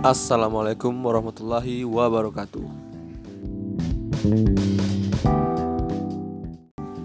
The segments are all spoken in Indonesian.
Assalamualaikum warahmatullahi wabarakatuh.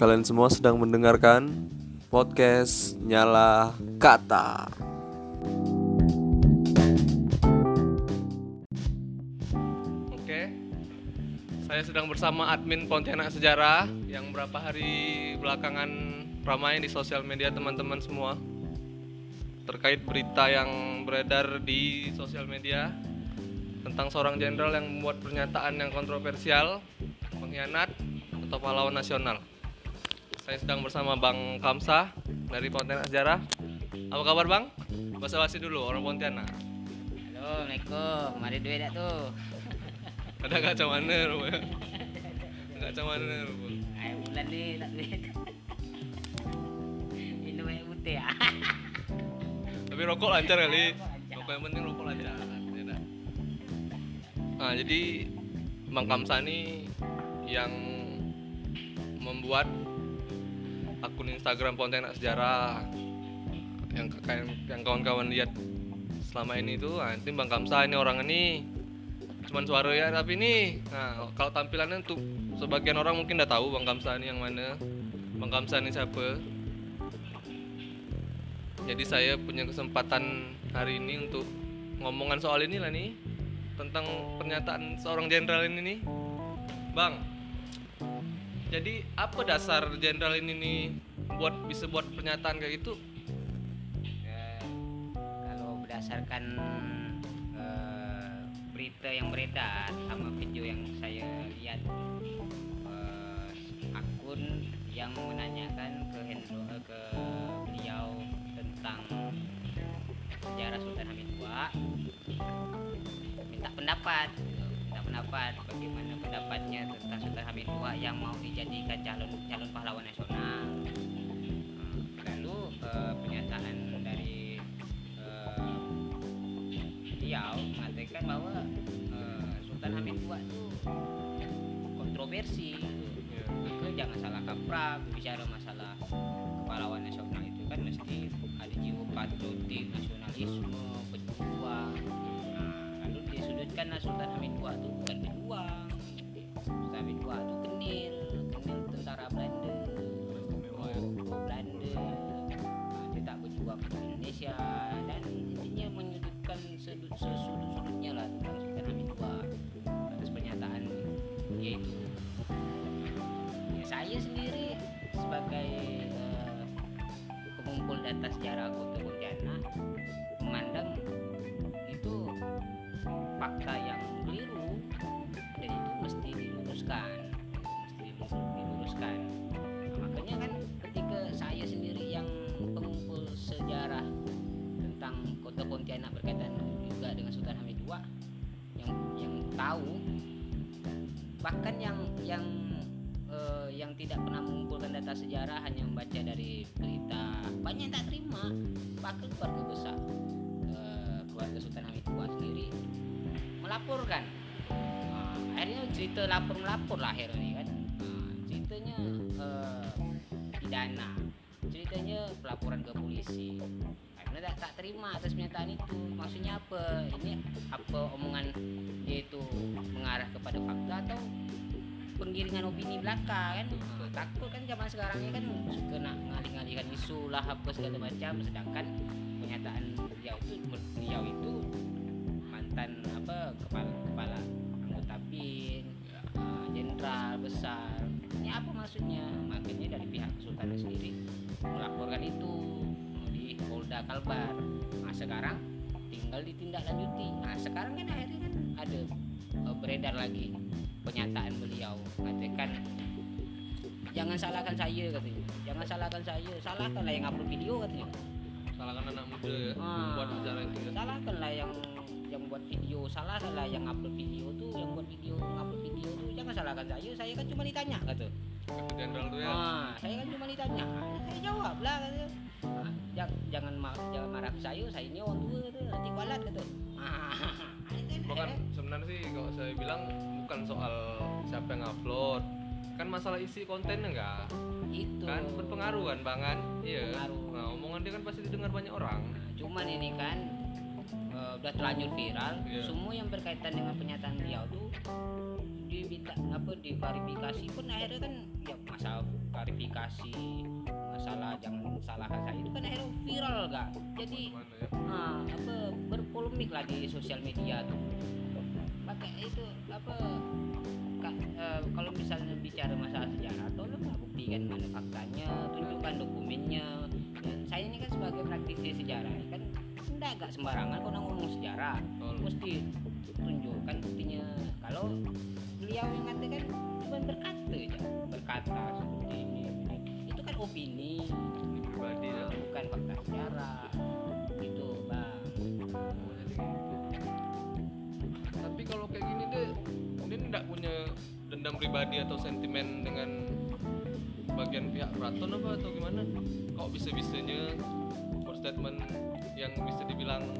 Kalian semua sedang mendengarkan podcast Nyala Kata. Oke, saya sedang bersama admin Pontianak Sejarah yang berapa hari belakangan ramai di sosial media teman-teman semua terkait berita yang beredar di sosial media tentang seorang jenderal yang membuat pernyataan yang kontroversial, pengkhianat atau pahlawan nasional. Saya sedang bersama Bang Kamsa dari Pontianak Sejarah. Apa kabar Bang? Bahasa basi dulu orang Pontianak. Halo, Assalamualaikum. Mari duit tak tu? Ada kaca mana rupanya? Kaca mana rupanya? Ay, bulan ni tak duit. Minum air putih ah. Tapi rokok lancar kali. Rokok yang penting rokok lancar. Ya dah. Nah, jadi Bang Kamsa ini yang membuat akun Instagram Pontianak Sejarah yang yang kawan-kawan lihat selama ini tuh nah, nanti Bang Kamsa ini orang ini cuman suara ya tapi ini nah kalau tampilannya tuh sebagian orang mungkin udah tahu Bang Kamsa ini yang mana Bang Kamsa ini siapa jadi saya punya kesempatan hari ini untuk ngomongan soal ini lah nih tentang pernyataan seorang jenderal ini nih. Bang jadi apa dasar jenderal ini nih buat bisa buat pernyataan kayak gitu? Eh, kalau berdasarkan eh, berita yang beredar sama video yang saya lihat eh, akun yang menanyakan ke Hendro eh, ke tentang sejarah Sultan Hamid II minta pendapat minta pendapat bagaimana pendapatnya tentang Sultan Hamid II yang mau dijadikan calon calon pahlawan nasional. Eh, lalu eh, pernyataan dari eh, beliau mengatakan bahwa eh, Sultan Hamid II itu kontroversi gitu. maka jangan salah kaprah bicara masalah kepahlawan nasional itu kan mesti ada jiwa patriotik nasionalisme pejuang nah, lalu disudutkan Sultan Hamid II itu bukan pejuang Sultan Hamid II itu kenil kenil tentara Belanda. Belanda. Nah, dia tak berjuang untuk Indonesia dan intinya menyudutkan sudut sesudut-sudutnya lah tentang Sultan Hamid II atas pernyataan dia itu. Ya, saya sendiri sebagai pengumpul data sejarah kota Pontianak memandang itu fakta yang keliru dan itu mesti diluruskan mesti dilurus- diluruskan. Nah, makanya kan ketika saya sendiri yang pengumpul sejarah tentang kota Pontianak berkaitan juga dengan Sultan Hamid II yang yang tahu bahkan yang yang eh, yang tidak pernah mengumpulkan data sejarah hanya membaca dari banyak yang tak terima. Bahkan keluarga besar eh, keluarga Sultan Hamid II sendiri. Melaporkan. Nah, akhirnya cerita lapor melapor lah akhirnya ini kan. Nah, ceritanya eh, pidana. Ceritanya pelaporan ke polisi. Karena tak, tak terima atas pernyataan itu. Maksudnya apa? Ini apa omongan dia itu mengarah kepada fakta atau penggiringan opini belaka kan. Takut kan zaman sekarang ini kan suka nak ngalih-ngalihkan isu lah apa segala macam. Sedangkan pernyataan beliau itu beliau itu mantan apa kepala kepala anggota bin eh, jenderal besar. Ini apa maksudnya? Makanya dari pihak kesultanan sendiri melaporkan itu di Polda Kalbar. Nah sekarang tinggal ditindaklanjuti. Nah sekarang kan akhirnya kan ada eh, beredar lagi pernyataan beliau. Mengatakan jangan salahkan saya katanya. Jangan salahkan saya. Salahkanlah yang upload video katanya. Salahkan anak muda ya Ah, buat acara itu ya. salahkanlah yang yang buat video. Salahkanlah yang upload video tuh yang buat video upload video tuh jangan salahkan saya. Saya kan cuma ditanya kata. Ke jenderal tuh ya. Ah saya kan cuma ditanya. Saya jawab lah kata. Ah, jangan jangan ma- jangan marah ke saya. Saya ini orang tua kata. Nanti kualat kata. Ah bukan sebenarnya sih kalau saya bilang bukan soal siapa yang upload. Kan masalah isi kontennya enggak? Itu. Kan berpengaruh kan bang kan? Iya. Pengaruh. nah omongan dia kan pasti didengar banyak orang. Nah, cuman ini kan eh, udah terlanjur viral. Iya. semua yang berkaitan dengan pernyataan beliau tuh diminta apa diklarifikasi pun akhirnya kan ya masalah klarifikasi masalah jangan salah saya itu kan akhirnya viral gak jadi Mana ya? ah, apa berpolemik lah di sosial media tuh pakai itu apa ka- eh, kalau misalnya bicara masalah sejarah tolonglah buktikan mana faktanya tunjukkan dokumennya. Dan saya ini kan sebagai praktisi sejarah ini kan enggak agak sembarangan kalau ngomong sejarah. Betul. mesti tunjukkan buktinya. Kalau beliau yang katakan cuma berkata aja. Berkata seperti ini, ini. itu kan opini. Ini pribadi ya. bukan fakta sejarah. Itu bang dendam pribadi atau sentimen dengan bagian pihak keraton apa atau gimana? Kok bisa-bisanya statement yang bisa dibilang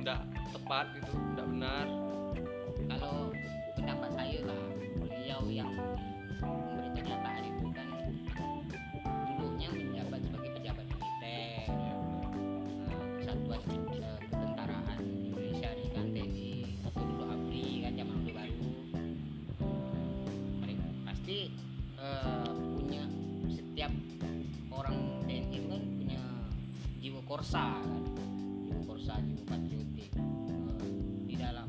tidak tepat gitu, tidak benar? kalau korsa kan korsa jiwa patriotik Eh, di dalam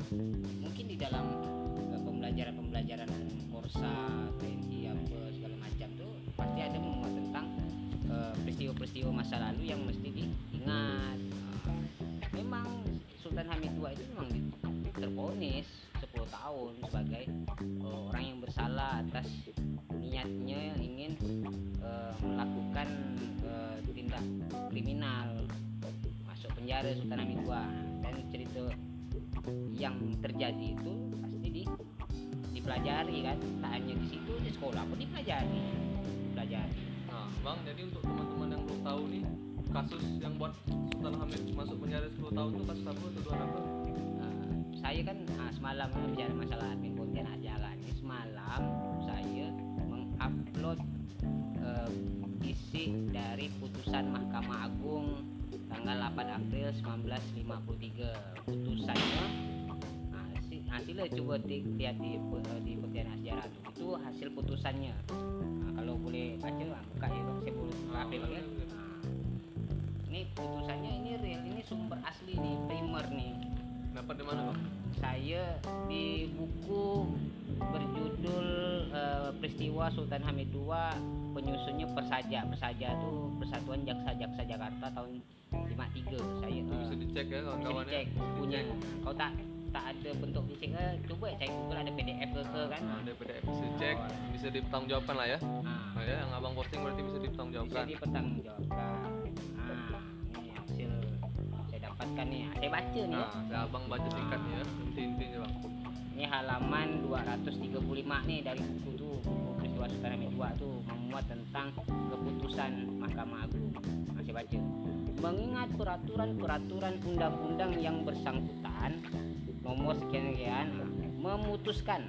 mungkin di dalam eh, pembelajaran-pembelajaran korsa TNI apa segala macam tuh pasti ada memuat tentang eh, peristiwa-peristiwa masa lalu yang penjara Sultan Hamid II dan cerita yang terjadi itu pasti di dipelajari kan tak hanya di situ di sekolah pun dipelajari dipelajari Nah, bang, jadi untuk teman-teman yang belum tahu nih, kasus yang buat Sultan Hamid masuk penjara 10 tahun itu kasus apa? Tuduhan apa? Eh, saya kan ah, semalam kan bicara masalah admin Pontianak tanggal 8 April 1953 putusannya nah, si- hasilnya coba di- lihat di di Pontianak Sejarah tuh. itu hasil putusannya Nah, kalau boleh baca ah, buka ya Bang. saya boleh Ah, boleh, ya ini putusannya ini real ini sumber asli nih primer nih Dapat di mana, bang? saya di buku berjudul eh, peristiwa Sultan Hamid II penyusunnya Persaja Persaja itu Persatuan Jaksa-Jaksa Jakarta tahun 53 saya Itu eh, bisa dicek ya kawan-kawan ya. punya kalau tak tak ada bentuk fisik eh, coba cek Google ada PDF ke kan Nah, ada PDF bisa dicek, bisa dipertanggungjawabkan lah ya. nah, Nah, ya, yang abang posting berarti bisa bisa dipertanggungjawabkan. dipertanggungjawabkan nah ini hasil saya dapatkan nih saya baca nih ya. Nah, saya abang baca singkatnya ya, inti-intinya bang. Ini halaman 235 nih dari buku tuh peristiwa Hamid II tuh memuat tentang keputusan Mahkamah Agung. Masih baca. Mengingat peraturan-peraturan undang-undang yang bersangkutan nomor sekian sekian memutuskan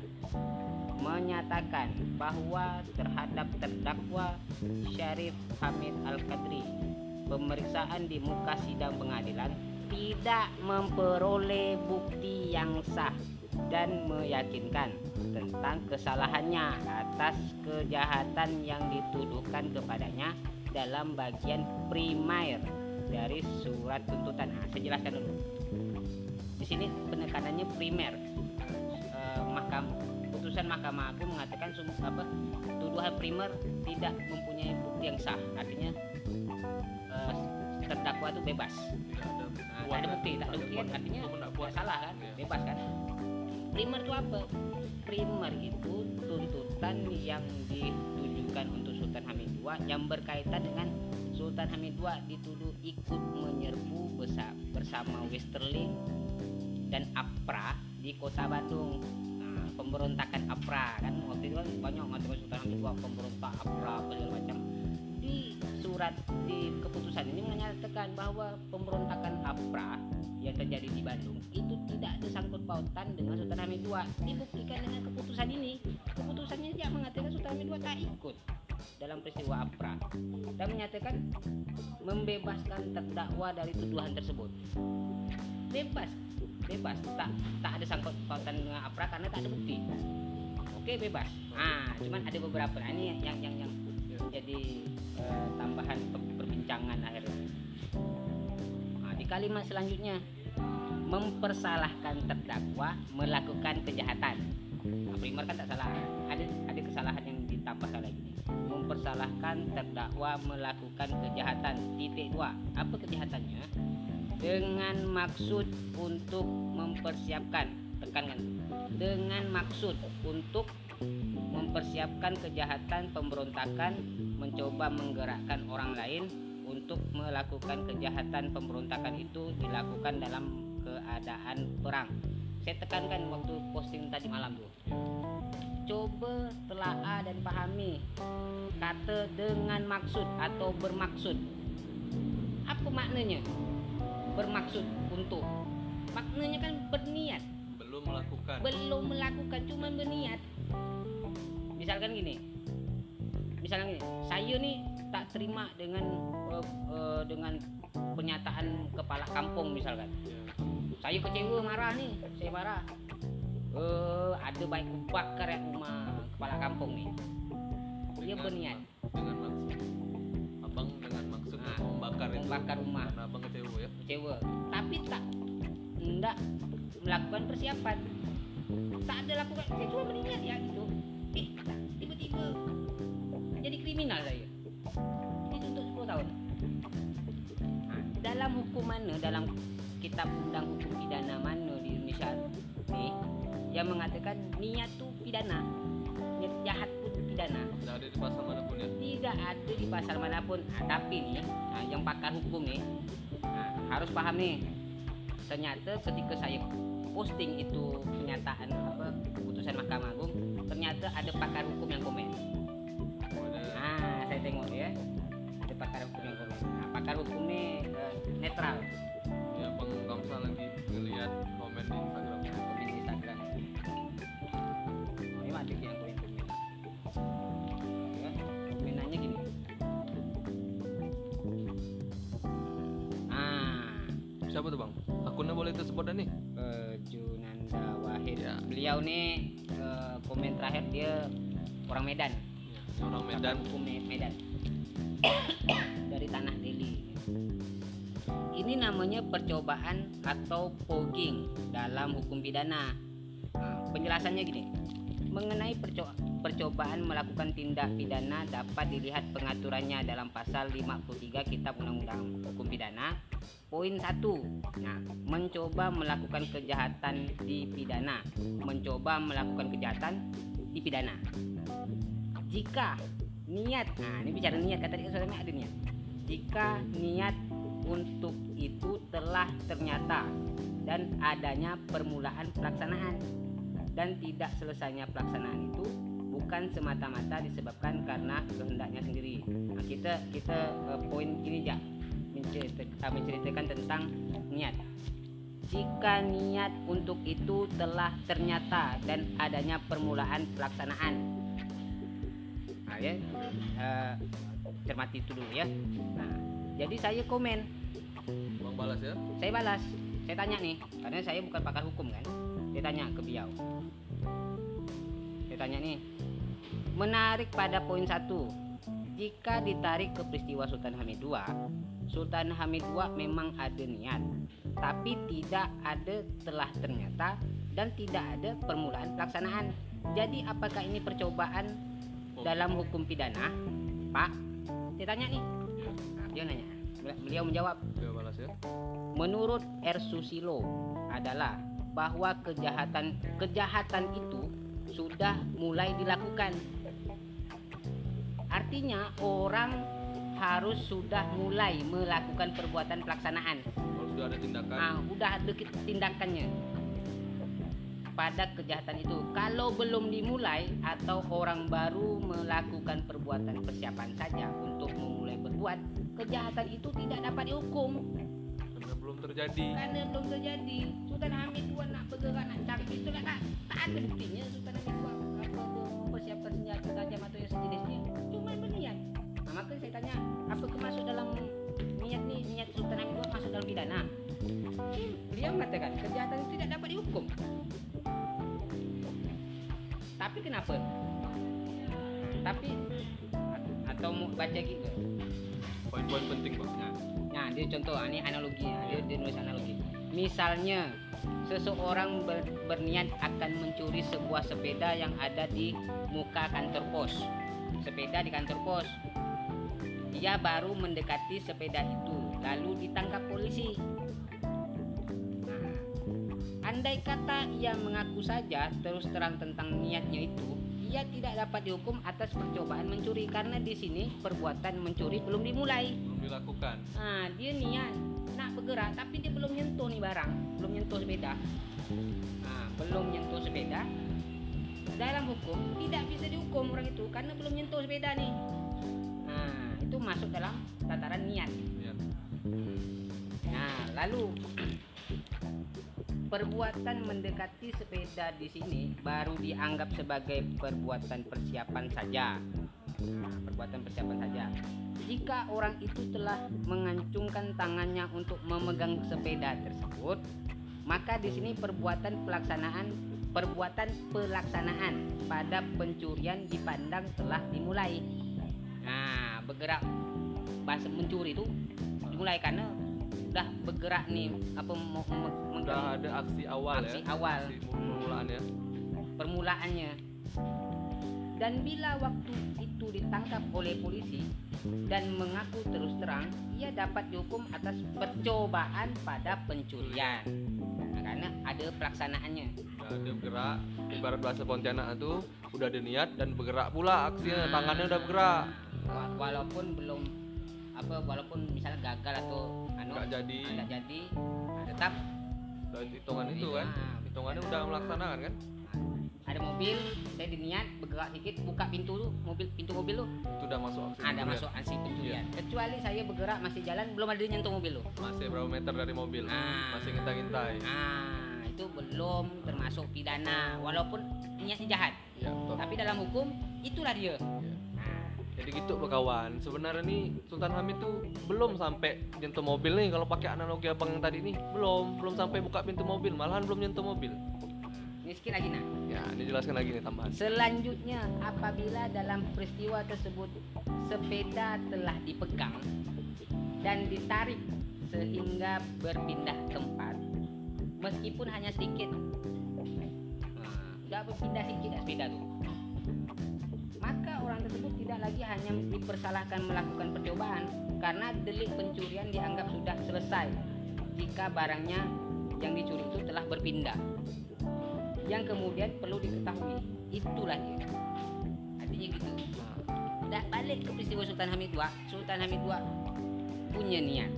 menyatakan bahwa terhadap terdakwa Syarif Hamid Al-Qadri pemeriksaan di muka sidang pengadilan tidak memperoleh bukti yang sah dan meyakinkan tentang kesalahannya atas kejahatan yang dituduhkan kepadanya dalam bagian primer dari surat tuntutan. Nah, saya jelaskan dulu. Di sini penekanannya primer. Eh, mahkam putusan Mahkamah Agung mengatakan apa tuduhan primer tidak mempunyai bukti yang sah. Artinya eh, terdakwa itu bebas. Tidak ada Nah, tak ada bukti, tak ada bukti kan artinya kuat. salah kan, bebas kan. Primer itu apa? Primer itu tuntutan yang ditujukan untuk Sultan Hamid II yang berkaitan dengan Sultan Hamid II dituduh ikut menyerbu bersama Westerling dan APRA di kota Bandung. Nah, pemberontakan APRA kan waktu itu kan banyak mengatakan Sultan Hamid II pemberontak APRA segala macam. Di surat di keputusan ini menyatakan bahwa pemberontakan APRA yang terjadi di Bandung itu tidak ada sangkut pautan dengan Sultan Hamid II. Dibuktikan dengan keputusan ini. Keputusannya dia mengatakan Sultan Hamid II tak ikut dalam peristiwa APRA dan menyatakan membebaskan terdakwa dari tuduhan tersebut. bebas bebas. Tak tak ada sangkut pautan dengan apra karena tak ada bukti. Oke bebas. Ah cuman ada beberapa nah, ini yang yang yang jadi eh, tambahan pe- perbincangan akhirnya. Nah, di kalimat selanjutnya mempersalahkan terdakwa melakukan kejahatan. Nah, primer kan tak salah. Ada ada kesalahan yang ditambahkan lagi mempersalahkan terdakwa melakukan kejahatan. Titik dua. Apa kejahatannya? Dengan maksud untuk mempersiapkan. Tekankan. Dengan maksud untuk mempersiapkan kejahatan pemberontakan mencoba menggerakkan orang lain untuk melakukan kejahatan pemberontakan itu dilakukan dalam keadaan perang. Saya tekankan waktu posting tadi malam tuh coba telaah dan pahami kata dengan maksud atau bermaksud. Apa maknanya? Bermaksud untuk. Maknanya kan berniat. Belum melakukan. Belum melakukan cuma berniat. Misalkan gini. Misalkan gini. Saya nih tak terima dengan eh, eh, dengan pernyataan kepala kampung misalkan. Ya. saya kecewa marah nih saya marah eh ada baik bakar ya rumah kepala kampung nih. Dia berniat dengan maksud abang dengan maksud Ah, membakar membakar rumah. karena abang kecewa ya? Kecewa. Tapi tak tidak melakukan persiapan. Tak ada lakukan. Saya cuma berniat ya gitu. Eh tiba-tiba jadi kriminal saya dituntut 10 tahun. Nah, dalam hukum mana dalam kitab undang hukum pidana mana di Indonesia nih yang mengatakan niat tuh pidana. Niat jahat pun pidana. Tidak ada di pasal mana pun ya? Tidak ada di pasal mana pun. Nah, tapi nih nah, yang pakar hukum nih nah, harus paham nih ternyata ketika saya posting itu pernyataan apa putusan Mahkamah Agung ternyata ada pakar hukum yang komen. Nah saya tengok ya. Ada pakar hukum yang komen. Nah, pakar hukum nih eh, netral. Ya siapa tuh bang? Akunnya boleh tersebut nih? Eh, Junanda Wahid. Ya. beliau nih eh, komen terakhir dia orang Medan. Ya, seorang Medan. Hukum Me- Medan. Dari tanah Delhi ini namanya percobaan atau pogging dalam hukum pidana. Nah, penjelasannya gini. Mengenai perco- percobaan melakukan tindak pidana dapat dilihat pengaturannya dalam pasal 53 Kitab Undang-Undang Hukum Pidana poin 1 nah mencoba melakukan kejahatan di pidana. Mencoba melakukan kejahatan di pidana. Jika niat nah ini bicara niat kata dia soalnya ada niat. Jika niat untuk itu telah ternyata dan adanya permulaan pelaksanaan dan tidak selesainya pelaksanaan itu bukan semata-mata disebabkan karena kehendaknya sendiri. Nah, kita kita eh, poin ini ya menceritakan, menceritakan tentang niat. Jika niat untuk itu telah ternyata dan adanya permulaan pelaksanaan. Nah, ya, eh, cermati itu dulu ya. Nah, jadi saya komen bang balas ya saya balas saya tanya nih karena saya bukan pakar hukum kan saya tanya ke beliau saya tanya nih menarik pada poin satu. Jika ditarik ke peristiwa Sultan Hamid II Sultan Hamid II memang ada niat tapi tidak ada telah ternyata dan tidak ada permulaan pelaksanaan. Jadi apakah ini percobaan dalam hukum pidana? Pak saya tanya nih. Nah, dia nanya. Beliau menjawab. Ya. Menurut R. Susilo adalah bahwa kejahatan kejahatan itu sudah mulai dilakukan. Artinya orang harus sudah mulai melakukan perbuatan pelaksanaan. kalau sudah ada tindakan. Ah, udah ada tindakannya pada kejahatan itu. Kalau belum dimulai atau orang baru melakukan perbuatan persiapan saja untuk memulai berbuat, kejahatan itu tidak dapat dihukum. Karena belum terjadi. Karena belum terjadi. Sultan Hamid II nak bergerak nak cari pistol tak, tak, ada buktinya Sultan Hamid dia mempersiapkan senjata tajam atau yang sejenisnya cuma berniat nah, maka saya tanya apa kemasuk dalam niat ni niat Sultan II masuk dalam pidana? Dia mengatakan kejahatan itu tidak dapat dihukum. Tapi kenapa? Tapi atau mau baca gitu? Poin-poin penting bang nah, nah dia contoh ini analogi. Dia, dia nulis analogi misalnya seseorang ber- berniat akan mencuri sebuah sepeda yang ada di muka kantor pos. Sepeda di kantor pos. Ia baru mendekati sepeda itu lalu ditangkap polisi. Nah, andai kata ia mengaku saja terus terang tentang niatnya itu ia tidak dapat dihukum atas percobaan mencuri karena di sini perbuatan mencuri belum dimulai. Belum dilakukan. Nah, dia niat nak bergerak tapi dia belum nyentuh nih barang, belum nyentuh sepeda. Nah, belum nyentuh sepeda. Dalam hukum tidak bisa dihukum orang itu karena belum nyentuh sepeda nih. Nah, itu masuk dalam tataran niat. Nah, lalu perbuatan mendekati sepeda di sini baru dianggap sebagai perbuatan persiapan saja. Nah, perbuatan persiapan saja. Jika orang itu telah mengancungkan tangannya untuk memegang sepeda tersebut, maka di sini perbuatan pelaksanaan perbuatan pelaksanaan pada pencurian dipandang telah dimulai. Nah, bergerak bahasa mencuri itu dimulai karena udah bergerak nih apa mau me- ada aksi awal aksi ya awal. aksi permulaannya permulaannya dan bila waktu itu ditangkap oleh polisi dan mengaku terus terang ia dapat dihukum atas percobaan pada pencurian. Nah, karena ada pelaksanaannya. Ada bergerak ibarat bahasa Pontianak itu udah ada niat dan bergerak pula aksinya tangannya udah bergerak. Wa- walaupun belum apa walaupun misalnya gagal atau anu nggak jadi. nggak jadi nah, tetap hitungan itu kan Nah, hitungannya udah melaksanakan kan ada mobil saya diniat bergerak dikit buka pintu tuh mobil pintu mobil tuh. Itu udah masuk aksi ada pencurian. masuk aksi pencurian Iya. kecuali saya bergerak masih jalan belum ada nyentuh mobil tuh masih berapa meter dari mobil? Ah. masih ngintai-ngintai? Nah itu belum termasuk pidana walaupun niatnya jahat. Ya betul. Tapi dalam hukum itulah dia. Nah, jadi gitu loh kawan. Sebenarnya nih Sultan Hamid tuh belum sampai nyentuh mobil nih. Kalau pakai analogi abang yang tadi nih belum. Belum sampai buka pintu mobil malahan belum nyentuh mobil sedikit lagi nah ya ini jelaskan lagi nih tambahan. Selanjutnya apabila dalam peristiwa tersebut sepeda telah dipegang dan ditarik sehingga berpindah tempat meskipun hanya sedikit. Udah berpindah sedikit dah sepeda tuh. Maka orang tersebut tidak lagi hanya dipersalahkan melakukan percobaan karena delik pencurian dianggap sudah selesai jika barangnya yang dicuri itu telah berpindah yang kemudian perlu diketahui. Itulah dia artinya gitu. Tidak balik ke peristiwa Sultan Hamid II Sultan Hamid II punya niat.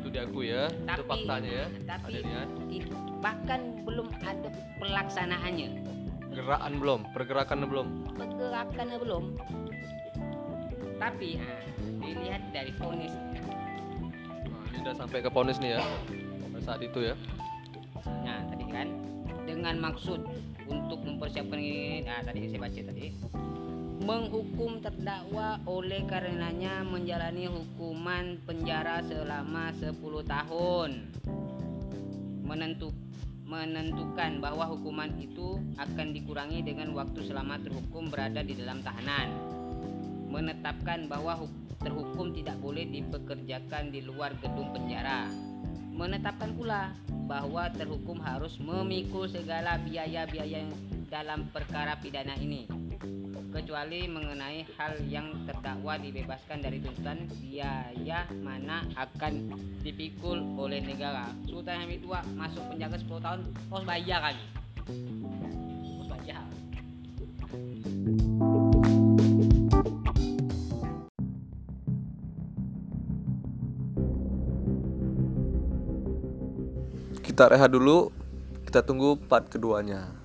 Itu diakui ya. Itu Tapi- faktanya ya. Tapi ada niat. i- bahkan belum ada pelaksanaannya. Gerakan belum? Pergerakan belum? Pergerakannya belum. Tapi ah, dilihat dari vonis nah, ini udah sampai ke ponis nih ya. Pada saat itu ya dengan maksud untuk mempersiapkan ini. Nah tadi saya baca tadi. Menghukum terdakwa oleh karenanya menjalani hukuman penjara selama 10 tahun. Menentu menentukan bahwa hukuman itu akan dikurangi dengan waktu selama terhukum berada di dalam tahanan. Menetapkan bahwa hu- terhukum tidak boleh dipekerjakan di luar gedung penjara menetapkan pula bahwa terhukum harus memikul segala biaya-biaya dalam perkara pidana ini kecuali mengenai hal yang terdakwa dibebaskan dari tuntutan biaya mana akan dipikul oleh negara. Sultan Hamid II masuk penjara 10 tahun harus bayar lagi Kita rehat dulu. Kita tunggu part keduanya.